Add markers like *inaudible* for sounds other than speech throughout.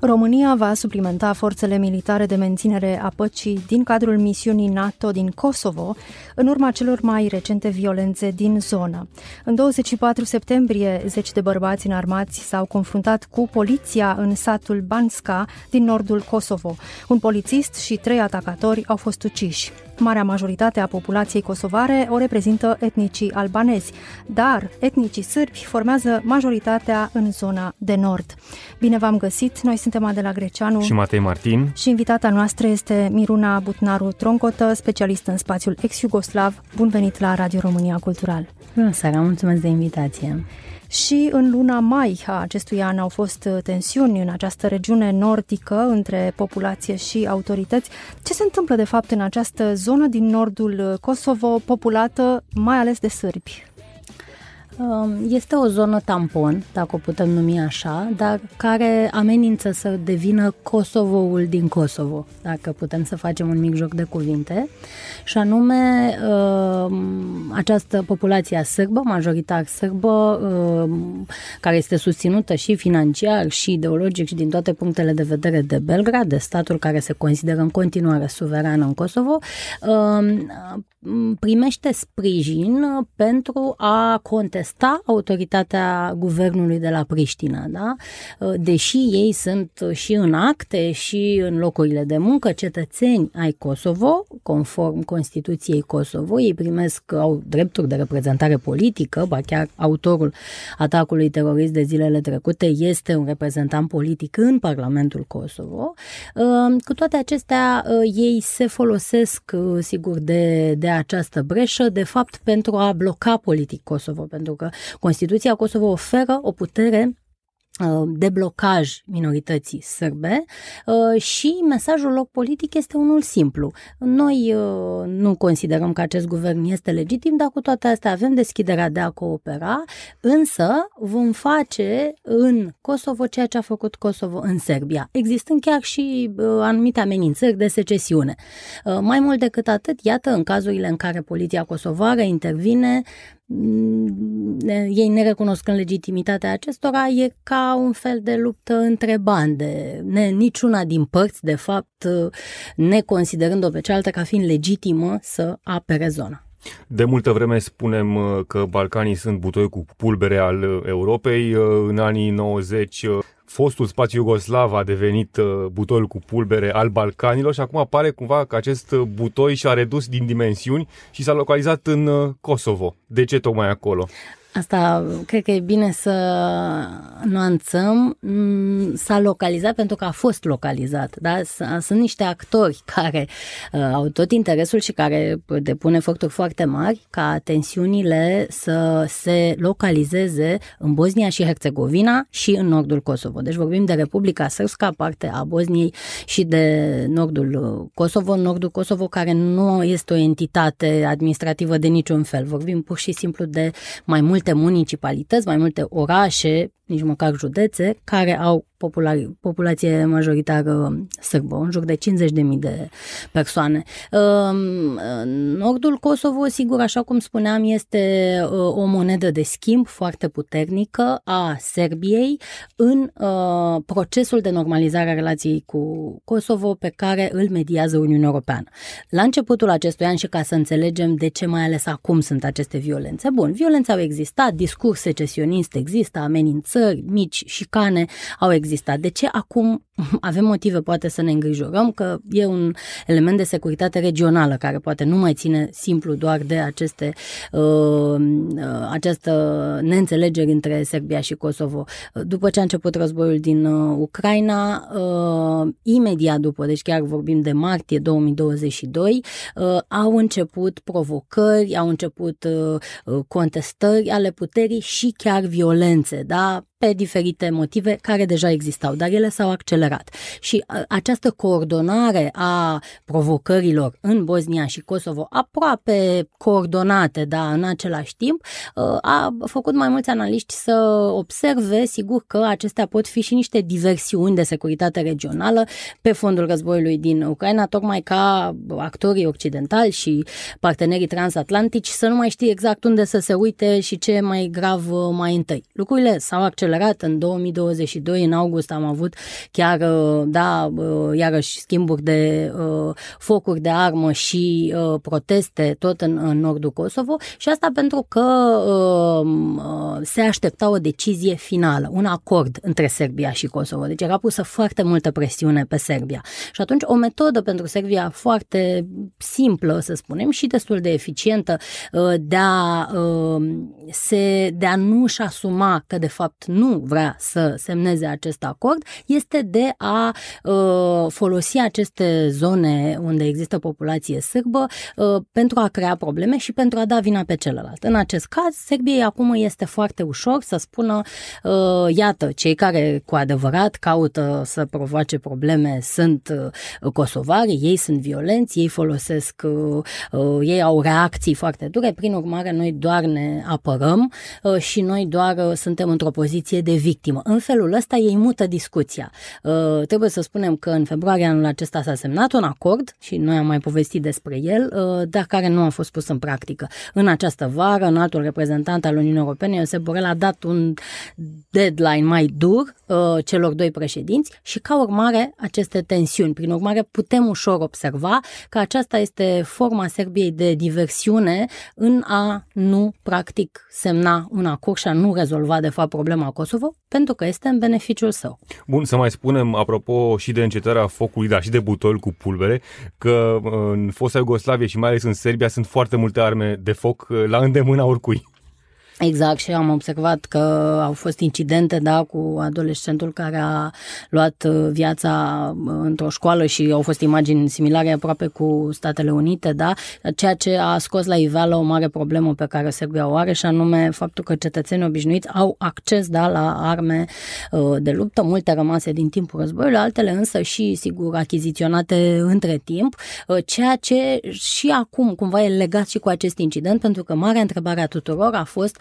România va suplimenta forțele militare de menținere a păcii din cadrul misiunii NATO din Kosovo, în urma celor mai recente violențe din zonă. În 24 septembrie, zeci de bărbați înarmați s-au confruntat cu poliția în satul Banska din nordul Kosovo. Un polițist și trei atacatori au fost uciși. Marea majoritate a populației kosovare o reprezintă etnicii albanezi, dar etnicii sârbi formează majoritatea în zona de nord. Bine v-am găsit, noi suntem Adela Greceanu și Matei Martin și invitata noastră este Miruna Butnaru Troncotă, specialist în spațiul ex-Iugoslav. Bun venit la Radio România Cultural! Bună seara, mulțumesc de invitație! Și în luna mai a acestui an au fost tensiuni în această regiune nordică între populație și autorități. Ce se întâmplă de fapt în această zonă din nordul Kosovo, populată mai ales de sârbi? Um, este o zonă tampon, dacă o putem numi așa, dar care amenință să devină Kosovoul din Kosovo, dacă putem să facem un mic joc de cuvinte, și anume um, această populație sârbă, majoritar sârbă, um, care este susținută și financiar și ideologic și din toate punctele de vedere de Belgrad, de statul care se consideră în continuare suveran în Kosovo, primește sprijin pentru a contesta autoritatea guvernului de la Priștina, da? Deși ei sunt și în acte și în locurile de muncă cetățeni ai Kosovo, conform Constituției Kosovo, ei primesc, au drepturi de reprezentare politică, ba chiar autorul atacului terorist de zilele trecute este un reprezentant politic în Parlamentul Kosovo. Cu toate acestea, ei se folosesc, sigur, de, de această breșă, de fapt, pentru a bloca politic Kosovo, pentru că Constituția Kosovo oferă o putere Uh, de blocaj minorității sârbe uh, și mesajul lor politic este unul simplu. Noi uh, nu considerăm că acest guvern este legitim, dar cu toate astea avem deschiderea de a coopera, însă vom face în Kosovo ceea ce a făcut Kosovo în Serbia, existând chiar și anumite amenințări de secesiune. Mai mult decât atât, iată, în cazurile în care poliția kosovară intervine, Mm, ei nerecunoscând legitimitatea acestora, e ca un fel de luptă între bande. Ne, niciuna din părți, de fapt, neconsiderând-o pe cealaltă ca fiind legitimă să apere zona. De multă vreme spunem uh, că Balcanii sunt butoi cu pulbere al uh, Europei. Uh, în anii 90 fostul spațiu Iugoslav a devenit butoiul cu pulbere al Balcanilor și acum apare cumva că acest butoi și-a redus din dimensiuni și s-a localizat în Kosovo. De ce tocmai acolo? Asta cred că e bine să nuanțăm. Mm, s-a localizat pentru că a fost localizat. Da? Sunt niște actori care uh, au tot interesul și care depun eforturi foarte mari ca tensiunile să se localizeze în Bosnia și Herțegovina și în nordul Kosovo. Deci vorbim de Republica Srpska, parte a Bosniei și de nordul Kosovo. Nordul Kosovo care nu este o entitate administrativă de niciun fel. Vorbim pur și simplu de mai multe multe municipalități, mai multe orașe, nici măcar județe, care au populari, populație majoritară sârbă, în jur de 50.000 de persoane. Nordul Kosovo, sigur, așa cum spuneam, este uh, o monedă de schimb foarte puternică a Serbiei în uh, procesul de normalizare a relației cu Kosovo pe care îl mediază Uniunea Europeană. La începutul acestui an și ca să înțelegem de ce mai ales acum sunt aceste violențe. Bun, violențe au existat, discurs secesionist există, amenințări, mici, șicane au existat existat. De ce acum *laughs* avem motive poate să ne îngrijorăm că e un element de securitate regională care poate nu mai ține simplu doar de aceste uh, uh această neînțelegeri între Serbia și Kosovo. După ce a început războiul din uh, Ucraina, uh, imediat după, deci chiar vorbim de martie 2022, uh, au început provocări, au început uh, uh, contestări ale puterii și chiar violențe, da? Pe diferite motive care deja existau, dar ele s-au accelerat. Și această coordonare a provocărilor în Bosnia și Kosovo, aproape coordonate, dar în același timp, a făcut mai mulți analiști să observe, sigur că acestea pot fi și niște diversiuni de securitate regională pe fondul războiului din Ucraina, tocmai ca actorii occidentali și partenerii transatlantici să nu mai știe exact unde să se uite și ce e mai grav mai întâi. Lucrurile s-au accelerat în 2022, în august am avut chiar, da, iarăși schimburi de uh, focuri de armă și uh, proteste tot în, în nordul Kosovo și asta pentru că uh, se aștepta o decizie finală, un acord între Serbia și Kosovo. Deci era pusă foarte multă presiune pe Serbia. Și atunci o metodă pentru Serbia foarte simplă, să spunem, și destul de eficientă uh, de a, uh, se, de a nu-și asuma că de fapt nu vrea să semneze acest acord, este de a uh, folosi aceste zone unde există populație sârbă pentru a crea probleme și pentru a da vina pe celălalt. În acest caz, Serbiei acum este foarte ușor să spună, iată, cei care cu adevărat caută să provoace probleme sunt kosovari, ei sunt violenți, ei folosesc, ei au reacții foarte dure, prin urmare noi doar ne apărăm uh, și noi doar uh, suntem într-o poziție de victimă. În felul ăsta ei mută discuția. Uh, trebuie să spunem că în februarie anul acesta s-a semnat un acord și noi am mai povestit despre el, dar care nu a fost pus în practică. În această vară, un altul reprezentant al Uniunii Europene, Iosep Borel, a dat un deadline mai dur celor doi președinți și ca urmare aceste tensiuni. Prin urmare putem ușor observa că aceasta este forma Serbiei de diversiune în a nu, practic, semna un acord și a nu rezolva, de fapt, problema Kosovo, pentru că este în beneficiul său. Bun, să mai spunem, apropo și de încetarea focului, dar și de butol cu pulbere, că în fosta Iugoslavie și mai ales în Serbia sunt foarte multe arme de foc la îndemâna oricui. Exact, și am observat că au fost incidente, da, cu adolescentul care a luat uh, viața uh, într-o școală și au fost imagini similare aproape cu Statele Unite, da, ceea ce a scos la iveală o mare problemă pe care Serbia o are și anume faptul că cetățenii obișnuiți au acces, da, la arme uh, de luptă, multe rămase din timpul războiului, altele însă și, sigur, achiziționate între timp, ceea ce și acum cumva e legat și cu acest incident, pentru că marea întrebare a tuturor a fost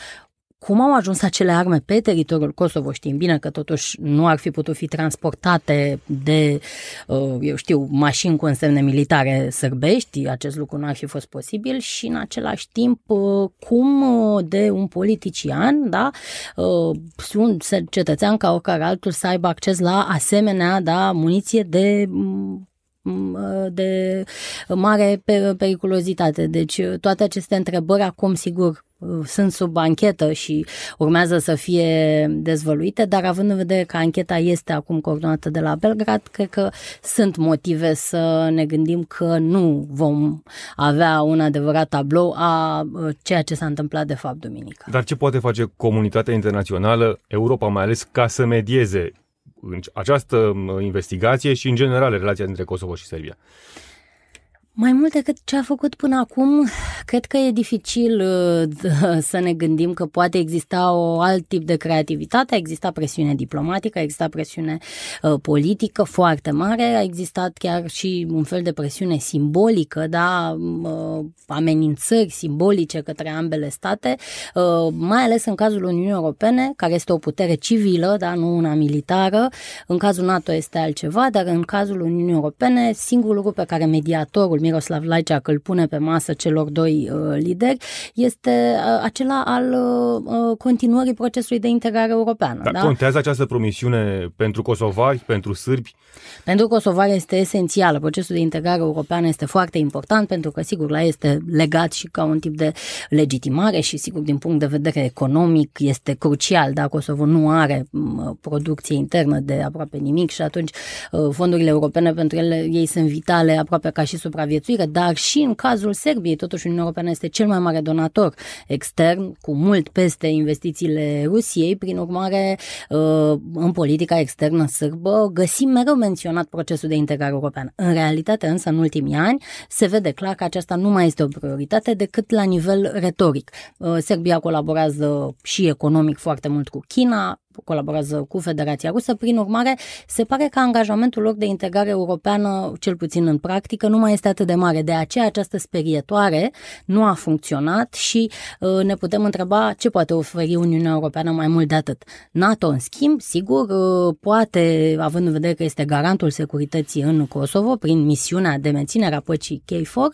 cum au ajuns acele arme pe teritoriul Kosovo? Știm bine că totuși nu ar fi putut fi transportate de, uh, eu știu, mașini cu însemne militare sărbești, acest lucru nu ar fi fost posibil și în același timp uh, cum uh, de un politician, da, un cetățean ca oricare altul să aibă acces la asemenea, da, muniție de mm, de mare periculozitate. Deci toate aceste întrebări acum, sigur, sunt sub anchetă și urmează să fie dezvăluite, dar având în vedere că ancheta este acum coordonată de la Belgrad, cred că sunt motive să ne gândim că nu vom avea un adevărat tablou a ceea ce s-a întâmplat de fapt duminică. Dar ce poate face comunitatea internațională, Europa mai ales, ca să medieze această investigație și, în general, relația dintre Kosovo și Serbia? Mai mult decât ce a făcut până acum, cred că e dificil uh, să ne gândim că poate exista o alt tip de creativitate. A existat presiune diplomatică, a existat presiune uh, politică foarte mare, a existat chiar și un fel de presiune simbolică, da, uh, amenințări simbolice către ambele state, mai ales în cazul Uniunii Europene, care este o putere civilă, da, nu una militară. În cazul NATO este altceva, dar în cazul Uniunii Europene, singurul lucru pe care mediatorul Miroslav Lajcak îl pune pe masă celor doi uh, lideri este uh, acela al uh, continuării procesului de integrare europeană. Dar da? contează această promisiune pentru kosovari, pentru sârbi? Pentru kosovari este esențială. Procesul de integrare europeană este foarte important pentru că, sigur, la este legat și ca un tip de legitimare și, sigur, din punct de vedere economic este crucial. Da, Kosovo nu are producție internă de aproape nimic și atunci fondurile europene pentru ele ei sunt vitale aproape ca și supraviețuire supraviețuire, dar și în cazul Serbiei, totuși Uniunea Europeană este cel mai mare donator extern, cu mult peste investițiile Rusiei, prin urmare, uh, în politica externă sârbă, găsim mereu menționat procesul de integrare europeană. În realitate, însă, în ultimii ani, se vede clar că aceasta nu mai este o prioritate decât la nivel retoric. Uh, Serbia colaborează și economic foarte mult cu China, colaborează cu Federația Rusă. Prin urmare, se pare că angajamentul lor de integrare europeană, cel puțin în practică, nu mai este atât de mare. De aceea această sperietoare nu a funcționat și uh, ne putem întreba ce poate oferi Uniunea Europeană mai mult de atât. NATO, în schimb, sigur, uh, poate, având în vedere că este garantul securității în Kosovo, prin misiunea de menținere a păcii KFOR,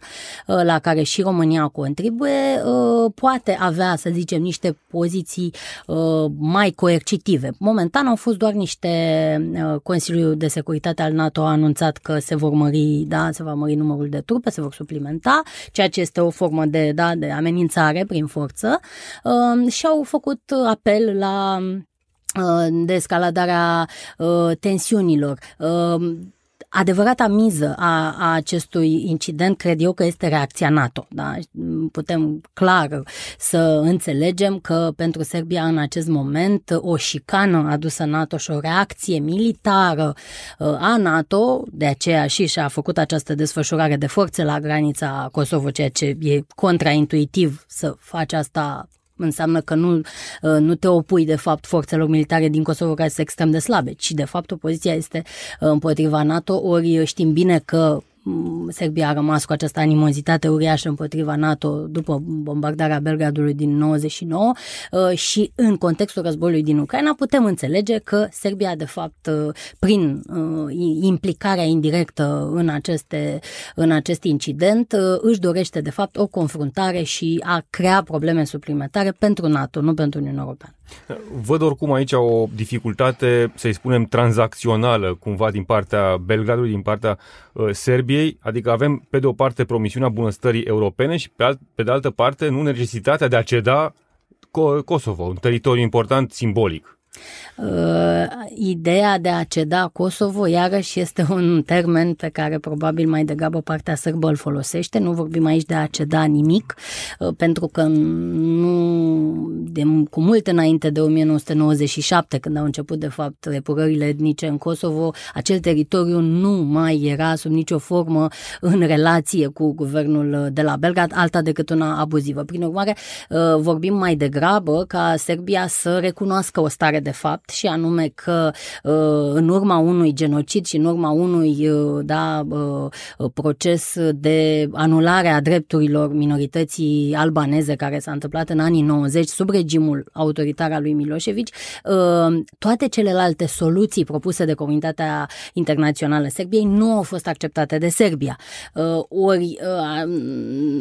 uh, la care și România contribuie, uh, poate avea, să zicem, niște poziții uh, mai coercitive. Momentan au fost doar niște Consiliul de Securitate al NATO a anunțat că se vor mări, da, se va mări numărul de trupe, se vor suplimenta, ceea ce este o formă de, da, de amenințare prin forță și au făcut apel la de escaladarea uh, tensiunilor. Uh, adevărata miză a, a acestui incident cred eu că este reacția NATO. Da? Putem clar să înțelegem că pentru Serbia în acest moment o șicană adusă NATO și o reacție militară uh, a NATO, de aceea și și-a făcut această desfășurare de forțe la granița Kosovo, ceea ce e contraintuitiv să faci asta înseamnă că nu, uh, nu te opui de fapt forțelor militare din Kosovo care sunt extrem de slabe, ci de fapt opoziția este uh, împotriva NATO, ori știm bine că Mm, Serbia a rămas cu această animozitate uriașă împotriva NATO după bombardarea Belgradului din 99 uh, și în contextul războiului din Ucraina putem înțelege că Serbia de fapt uh, prin uh, implicarea indirectă în, aceste, în acest incident își dorește de fapt o confruntare și a crea probleme suplimentare pentru NATO, nu pentru Uniunea Europeană. Văd oricum aici o dificultate, să-i spunem, tranzacțională cumva din partea Belgradului, din partea uh, Serbiei, adică avem pe de o parte promisiunea bunăstării europene și pe, alt, pe de altă parte nu necesitatea de a ceda Kosovo, un teritoriu important simbolic. Uh, ideea de a ceda Kosovo, iarăși, este *laughs* un termen pe care probabil mai degrabă partea sârbă îl folosește. Nu vorbim aici de a ceda nimic, uh, pentru că nu, de, cu mult înainte de 1997, când au început, de fapt, epurările etnice în Kosovo, acel teritoriu nu mai era sub nicio formă în relație cu guvernul de la Belgrad, alta decât una abuzivă. Prin urmare, uh, vorbim mai degrabă ca Serbia să recunoască o stare de fapt și anume că uh, în urma unui genocid și în urma unui uh, da, uh, proces de anulare a drepturilor minorității albaneze care s-a întâmplat în anii 90 sub regimul autoritar al lui Milosevic, toate celelalte soluții propuse de comunitatea internațională Serbiei nu au fost acceptate de Serbia. Ori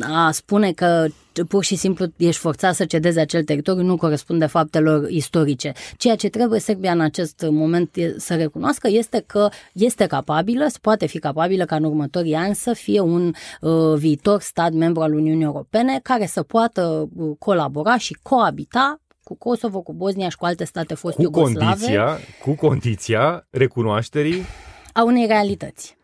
a spune că pur și simplu ești forțat să cedezi acel teritoriu nu corespunde faptelor istorice. Ceea ce trebuie Serbia în acest moment să recunoască este că este capabilă, poate fi capabilă ca în următorii ani să fie un uh, viitor stat membru al Uniunii Europene care să poată uh, colabora și coabita cu Kosovo, cu Bosnia și cu alte state fost cu Iugoslave. Condiția, cu condiția recunoașterii a unei realități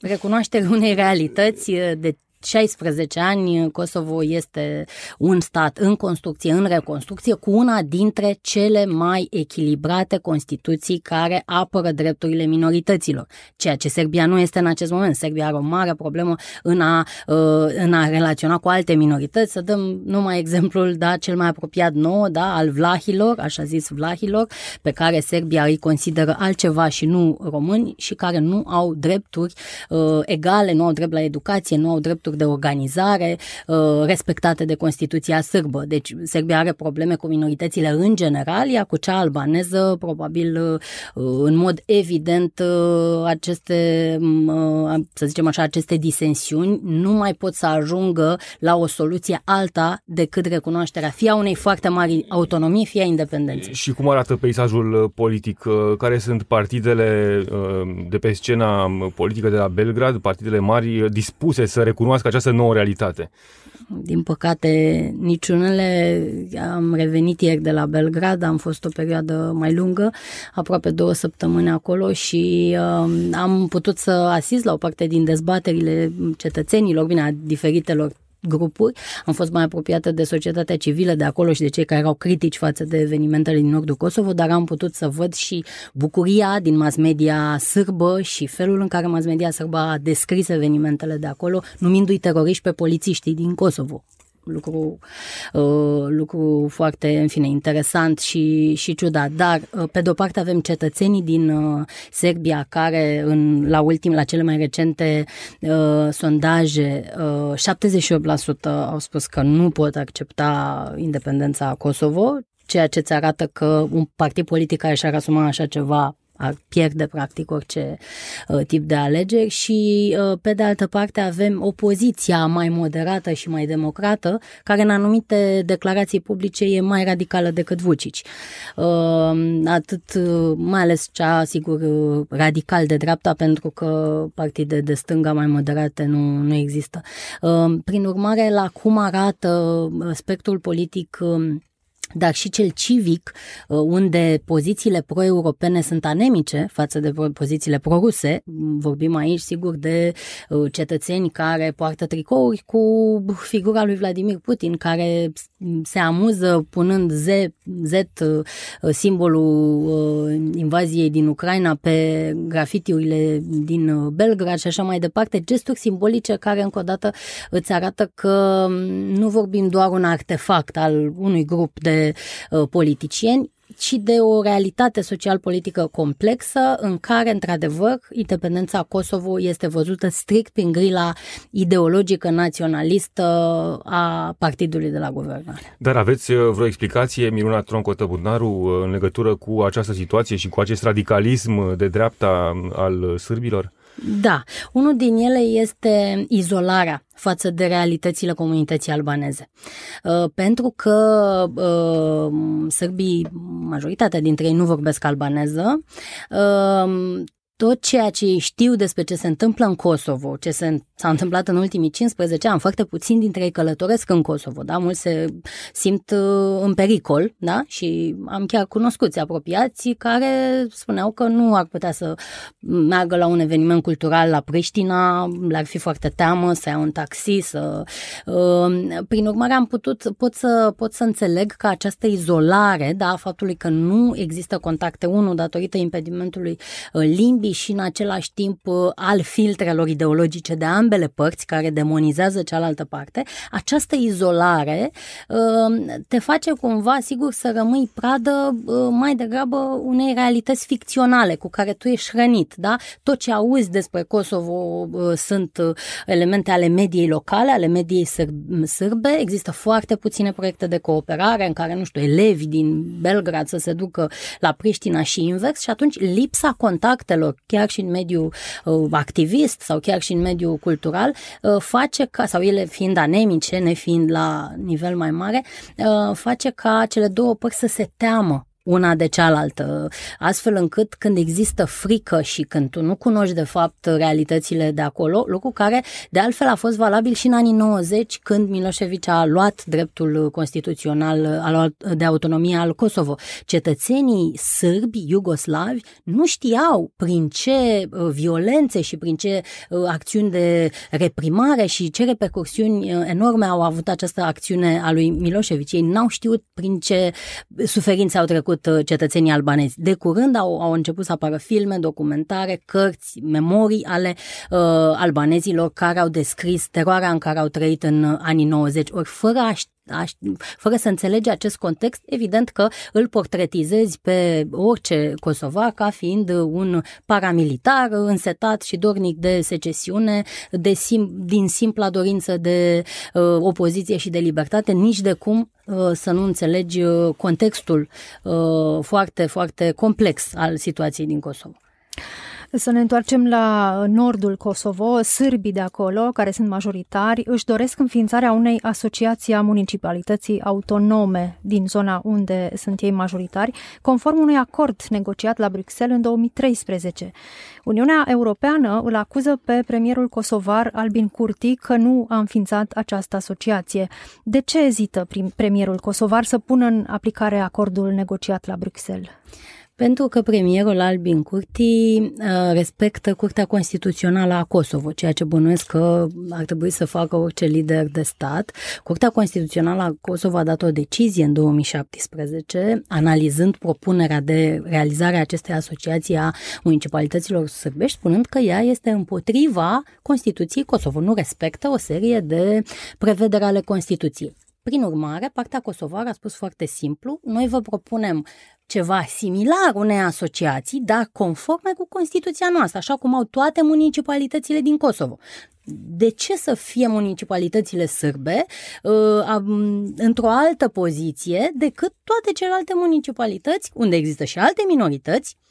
recunoașterea unei realități uh, de 16 ani Kosovo este un stat în construcție, în reconstrucție, cu una dintre cele mai echilibrate constituții care apără drepturile minorităților, ceea ce Serbia nu este în acest moment. Serbia are o mare problemă în a, uh, în a relaționa cu alte minorități. Să dăm numai exemplul da, cel mai apropiat nou, da, al vlahilor, așa zis vlahilor, pe care Serbia îi consideră altceva și nu români și care nu au drepturi uh, egale, nu au drept la educație, nu au drepturi drepturi de organizare uh, respectate de Constituția sârbă. Deci Serbia are probleme cu minoritățile în general, iar cu cea albaneză probabil uh, în mod evident uh, aceste, să zicem așa, aceste disensiuni nu mai pot să ajungă la o soluție alta decât recunoașterea fie a unei foarte mari autonomii, fie a independenței. Și cum arată peisajul politic? Care sunt partidele de pe scena politică de la Belgrad, partidele mari dispuse să recunoască cunoască această nouă realitate? Din păcate, niciunele. Am revenit ieri de la Belgrad, am fost o perioadă mai lungă, aproape două săptămâni acolo și uh, am putut să asist la o parte din dezbaterile cetățenilor, bine, a diferitelor grupuri. Am fost mai apropiată de societatea civilă de acolo și de cei care erau critici față de evenimentele din nordul Kosovo, dar am putut să văd și bucuria din mass media sârbă și felul în care mass media sârbă a descris evenimentele de acolo, numindu-i teroriști pe polițiștii din Kosovo lucru, uh, lucru foarte, în fine, interesant și, și ciudat. Dar, uh, pe de-o parte, avem cetățenii din uh, Serbia care, în, la ultim, la cele mai recente uh, sondaje, uh, 78% au spus că nu pot accepta independența Kosovo, ceea ce îți arată că un partid politic care și-ar asuma așa ceva ar pierde practic orice uh, tip de alegeri și uh, pe de altă parte avem opoziția mai moderată și mai democrată care în anumite declarații publice e mai radicală decât Vucic. Uh, atât, uh, mai ales cea, sigur, uh, radical de dreapta pentru că partide de stânga mai moderate nu, nu există. Uh, prin urmare, la cum arată uh, spectrul politic uh, dar și cel civic, uh, unde pozițiile pro-europene sunt anemice față de pozițiile pro-ruse. Vorbim aici, sigur, de uh, cetățeni care poartă tricouri cu figura lui Vladimir Putin, care se amuză punând Z, Z uh, simbolul invaziei din Ucraina pe grafitiurile din Belgrad și așa mai departe, gesturi simbolice care, încă o dată, îți arată că nu vorbim doar un artefact al unui grup de uh, politicieni, ci de o realitate social-politică complexă în care, într-adevăr, independența Kosovo este văzută strict prin grila ideologică naționalistă a partidului de la guvernare. Dar aveți uh, vreo explicație, Miruna Tronco Tăbudnaru, uh, în legătură cu această situație și cu acest radicalism de dreapta al sârbilor? Da, unul din ele este izolarea față de realitățile comunității albaneze. Uh, pentru că uh, sârbii, majoritatea dintre ei nu vorbesc albaneză, uh, tot ceea ce știu despre ce se întâmplă în Kosovo, ce se, s-a întâmplat în ultimii 15 ani, foarte puțin dintre ei călătoresc în Kosovo, da? Mulți se simt uh, în pericol, da? Și am chiar cunoscuți apropiați care spuneau că nu ar putea să meargă la un eveniment cultural la Priștina, le-ar fi foarte teamă să ia un taxi, să... Uh, prin urmare am putut, pot să, pot să înțeleg că această izolare, da, faptului că nu există contacte, unul datorită impedimentului uh, limbii, și în același timp uh, al filtrelor ideologice de ambele părți care demonizează cealaltă parte, această izolare uh, te face cumva, sigur, să rămâi pradă uh, mai degrabă unei realități ficționale cu care tu ești hrănit, da? Tot ce auzi despre Kosovo sunt elemente ale mediei locale, ale mediei sârbe, există foarte puține proiecte de cooperare în care, nu știu, elevi din Belgrad să se ducă la Priștina și invers și atunci lipsa contactelor chiar și în mediul uh, activist sau chiar și în mediul cultural, uh, face ca, sau ele fiind anemice, nefiind la nivel mai mare, uh, face ca cele două părți să se teamă una de cealaltă, astfel încât când există frică și când tu nu cunoști de fapt realitățile de acolo, lucru care de altfel a fost valabil și în anii 90 când Milosevic a luat dreptul constituțional de autonomie al Kosovo. Cetățenii sârbi, iugoslavi, nu știau prin ce uh, violențe și prin ce uh, acțiuni de reprimare și ce repercursiuni uh, enorme au avut această acțiune a lui Milosevic. Ei n-au știut prin ce suferințe au trecut făcut uh, cetățenii albanezi. De curând au, au început să apară filme, documentare, cărți, memorii ale uh, albanezilor care au descris teroarea în care au trăit în uh, anii 90. Ori fără a fără să înțelegi acest context, evident că îl portretizezi pe orice kosovar ca fiind un paramilitar însetat și dornic de secesiune, de sim, din simpla dorință de uh, opoziție și de libertate, nici de cum uh, să nu înțelegi uh, contextul uh, foarte, foarte complex al situației din Kosovo. Să ne întoarcem la nordul Kosovo. Sârbii de acolo, care sunt majoritari, își doresc înființarea unei asociații a municipalității autonome din zona unde sunt ei majoritari, conform unui acord negociat la Bruxelles în 2013. Uniunea Europeană îl acuză pe premierul kosovar Albin Kurti că nu a înființat această asociație. De ce ezită premierul kosovar să pună în aplicare acordul negociat la Bruxelles? Pentru că premierul Albin Curti uh, respectă Curtea Constituțională a Kosovo, ceea ce bănuiesc că ar trebui să facă orice lider de stat. Curtea Constituțională a Kosovo a dat o decizie în 2017, analizând propunerea de realizare a acestei asociații a municipalităților sârbești, spunând că ea este împotriva Constituției Kosovo, nu respectă o serie de prevederi ale Constituției. Prin urmare, partea kosovară a spus foarte simplu, noi vă propunem ceva similar unei asociații, dar conforme cu Constituția noastră, așa cum au toate municipalitățile din Kosovo. De ce să fie municipalitățile sârbe uh, într-o altă poziție decât toate celelalte municipalități, unde există și alte minorități, Uh,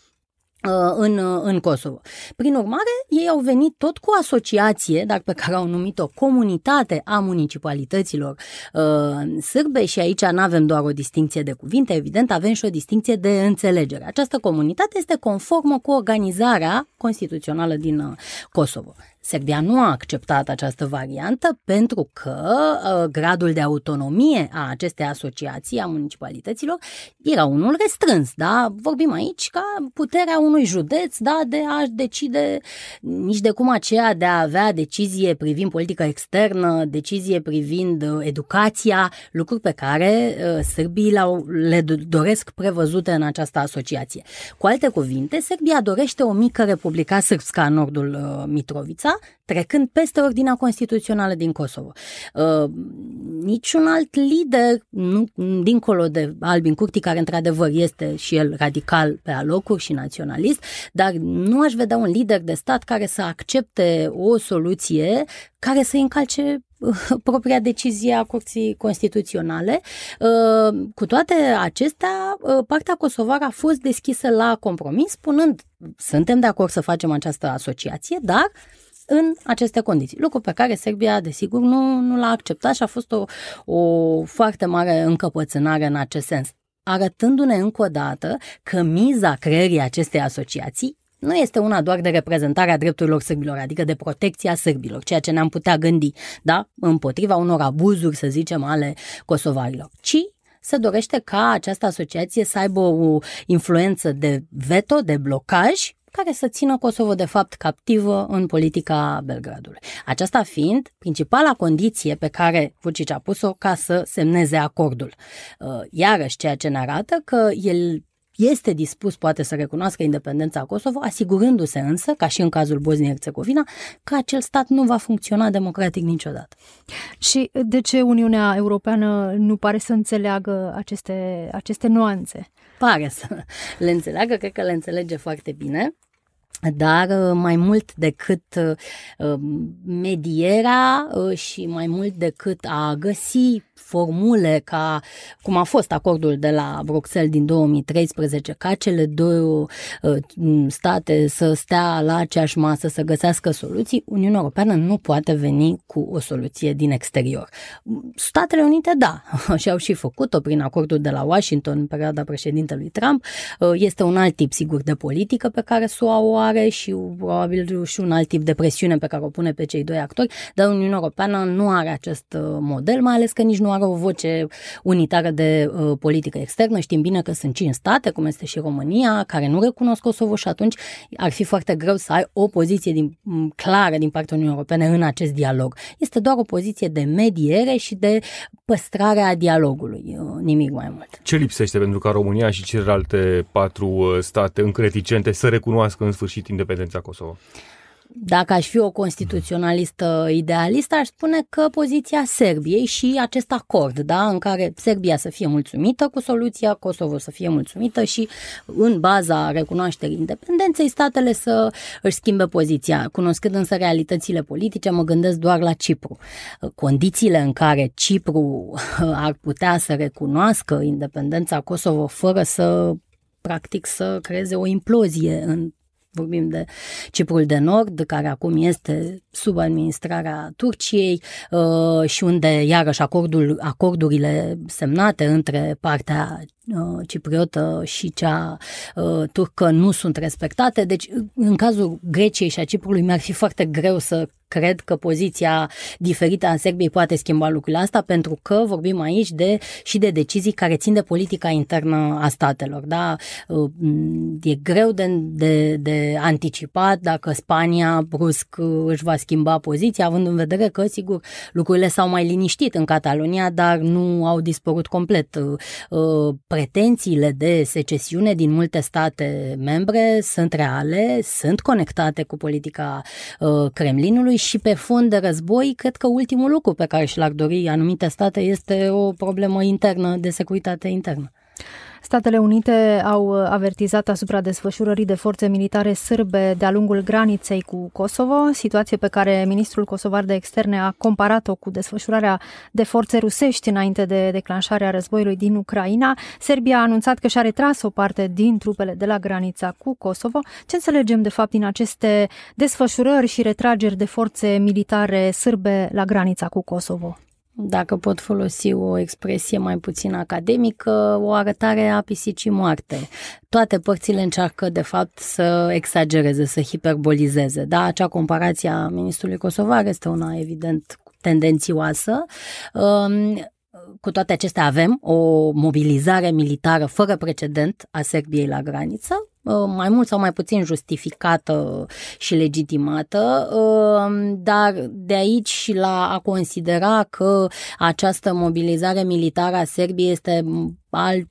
în, uh, în Kosovo. Prin urmare, ei au venit tot cu asociație, dar pe care au numit-o comunitate a municipalităților uh, sârbe și aici nu avem doar o distinție de cuvinte, evident, avem și o distinție de înțelegere. Această comunitate este conformă cu organizarea constituțională din uh, Kosovo. Serbia nu a acceptat această variantă pentru că uh, gradul de autonomie a acestei asociații, a municipalităților, era unul restrâns. Da? Vorbim aici ca puterea unui județ da, de a decide nici de cum aceea de a avea decizie privind politica externă, decizie privind uh, educația, lucruri pe care uh, sârbii le doresc prevăzute în această asociație. Cu alte cuvinte, Serbia dorește o mică republica sârbska în nordul uh, Mitrovița, trecând peste ordinea constituțională din Kosovo. Uh, niciun alt lider, nu, dincolo de Albin Curti, care într-adevăr este și el radical pe alocuri și naționalist, dar nu aș vedea un lider de stat care să accepte o soluție care să încalce uh, propria decizie a Curții Constituționale. Uh, cu toate acestea, uh, partea kosovară a fost deschisă la compromis, spunând suntem de acord să facem această asociație, dar în aceste condiții. Lucru pe care Serbia, desigur, nu, nu l-a acceptat și a fost o, o foarte mare încăpățânare în acest sens. Arătându-ne încă o dată că miza creării acestei asociații nu este una doar de reprezentarea drepturilor sârbilor, adică de protecția sârbilor, ceea ce ne-am putea gândi, da, împotriva unor abuzuri, să zicem, ale kosovarilor, ci se dorește ca această asociație să aibă o influență de veto, de blocaj care să țină Kosovo de fapt captivă în politica Belgradului. Aceasta fiind principala condiție pe care Vucic a pus-o ca să semneze acordul. Uh, iarăși, ceea ce ne arată că el este dispus poate să recunoască independența Kosovo, asigurându-se însă, ca și în cazul Bosniei-Herzegovina, că acel stat nu va funcționa democratic niciodată. Și de ce Uniunea Europeană nu pare să înțeleagă aceste, aceste nuanțe? Pare să *laughs* le înțeleagă, cred că le înțelege foarte bine dar uh, mai mult decât uh, medierea uh, și mai mult decât a găsi formule ca cum a fost acordul de la Bruxelles din 2013, ca cele două state să stea la aceeași masă să găsească soluții, Uniunea Europeană nu poate veni cu o soluție din exterior. Statele Unite, da, *laughs* și au și făcut-o prin acordul de la Washington în perioada președintelui Trump. Este un alt tip, sigur, de politică pe care SUA o are și probabil și un alt tip de presiune pe care o pune pe cei doi actori, dar Uniunea Europeană nu are acest uh, model, mai ales că nici nu are o voce unitară de uh, politică externă. Știm bine că sunt cinci state, cum este și România, care nu recunosc Kosovo și atunci ar fi foarte greu să ai o poziție din, clară din partea Uniunii Europene în acest dialog. Este doar o poziție de mediere și de păstrare a dialogului, uh, nimic mai mult. Ce lipsește pentru ca România și celelalte patru uh, state încă reticente să recunoască în sfârșit independența Kosovo? Dacă aș fi o constituționalistă idealistă, aș spune că poziția Serbiei și acest acord, da, în care Serbia să fie mulțumită cu soluția, Kosovo să fie mulțumită și în baza recunoașterii independenței, statele să își schimbe poziția. Cunoscând însă realitățile politice, mă gândesc doar la Cipru. Condițiile în care Cipru *laughs* ar putea să recunoască independența Kosovo fără să practic să creeze o implozie în vorbim de Ciprul de Nord, care acum este sub administrarea Turciei uh, și unde, iarăși, acordul, acordurile semnate între partea cipriotă și cea turcă nu sunt respectate. Deci, în cazul Greciei și a Ciprului, mi-ar fi foarte greu să cred că poziția diferită a Serbiei poate schimba lucrurile asta pentru că vorbim aici de și de decizii care țin de politica internă a statelor. Da? Uh, e greu de, de, de anticipat dacă Spania brusc își va schimba poziția, având în vedere că, sigur, lucrurile s-au mai liniștit în Catalonia, dar nu au dispărut complet. Uh, pretențiile de secesiune din multe state membre sunt reale, sunt conectate cu politica uh, Kremlinului și pe fond de război, cred că ultimul lucru pe care și l-ar dori anumite state este o problemă internă de securitate internă. Statele Unite au avertizat asupra desfășurării de forțe militare sârbe de-a lungul graniței cu Kosovo, situație pe care ministrul kosovar de externe a comparat-o cu desfășurarea de forțe rusești înainte de declanșarea războiului din Ucraina. Serbia a anunțat că și-a retras o parte din trupele de la granița cu Kosovo. Ce înțelegem de fapt din aceste desfășurări și retrageri de forțe militare sârbe la granița cu Kosovo? Dacă pot folosi o expresie mai puțin academică, o arătare a pisicii moarte. Toate părțile încearcă, de fapt, să exagereze, să hiperbolizeze. Da, acea comparație a ministrului Kosovar este una, evident, tendențioasă. Um, cu toate acestea avem o mobilizare militară fără precedent a Serbiei la graniță, Uh, mai mult sau mai puțin justificată și legitimată, uh, dar de aici și la a considera că această mobilizare militară a Serbiei este alt,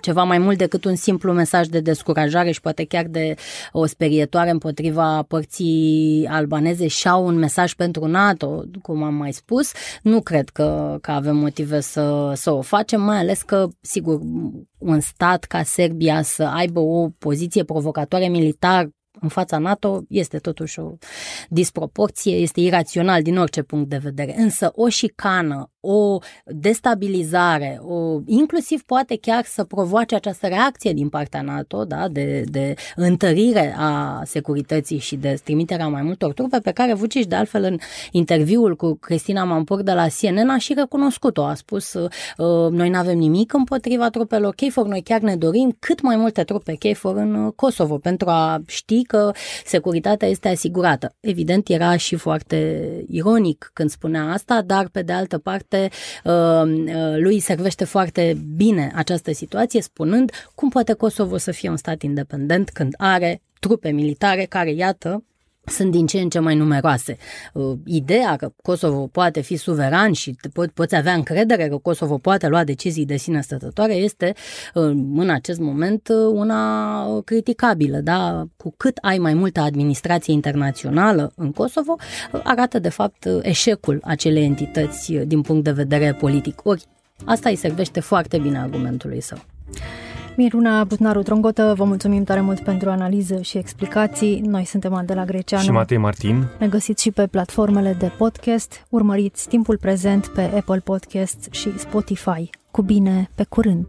ceva mai mult decât un simplu mesaj de descurajare și poate chiar de o sperietoare împotriva părții albaneze și au un mesaj pentru NATO, cum am mai spus, nu cred că, că avem motive să, să o facem, mai ales că, sigur, un stat ca Serbia să aibă o poziție provocatoare militar în fața NATO este totuși o disproporție, este irațional din orice punct de vedere. Însă o șicană, o destabilizare, o, inclusiv poate chiar să provoace această reacție din partea NATO, da, de, de întărire a securității și de trimiterea mai multor trupe, pe care Vucic, de altfel, în interviul cu Cristina Mampur de la CNN a și recunoscut-o. A spus, uh, noi nu avem nimic împotriva trupelor KFOR, noi chiar ne dorim cât mai multe trupe KFOR în uh, Kosovo, pentru a ști că securitatea este asigurată. Evident, era și foarte ironic când spunea asta, dar, pe de altă parte, parte, uh, uh, lui servește foarte bine această situație, spunând cum poate Kosovo să fie un stat independent când are trupe militare care, iată, sunt din ce în ce mai numeroase. Uh, ideea că Kosovo poate fi suveran și po- poți avea încredere că Kosovo poate lua decizii de sine stătătoare este în acest moment una criticabilă. Da? Cu cât ai mai multă administrație internațională în Kosovo, arată de fapt eșecul acelei entități din punct de vedere politic. Ori asta îi servește foarte bine argumentului său. Miruna Butnaru Trongotă, vă mulțumim tare mult pentru analiză și explicații. Noi suntem Andela Greceanu și Matei Martin. Ne găsiți și pe platformele de podcast. Urmăriți timpul prezent pe Apple Podcasts și Spotify. Cu bine, pe curând!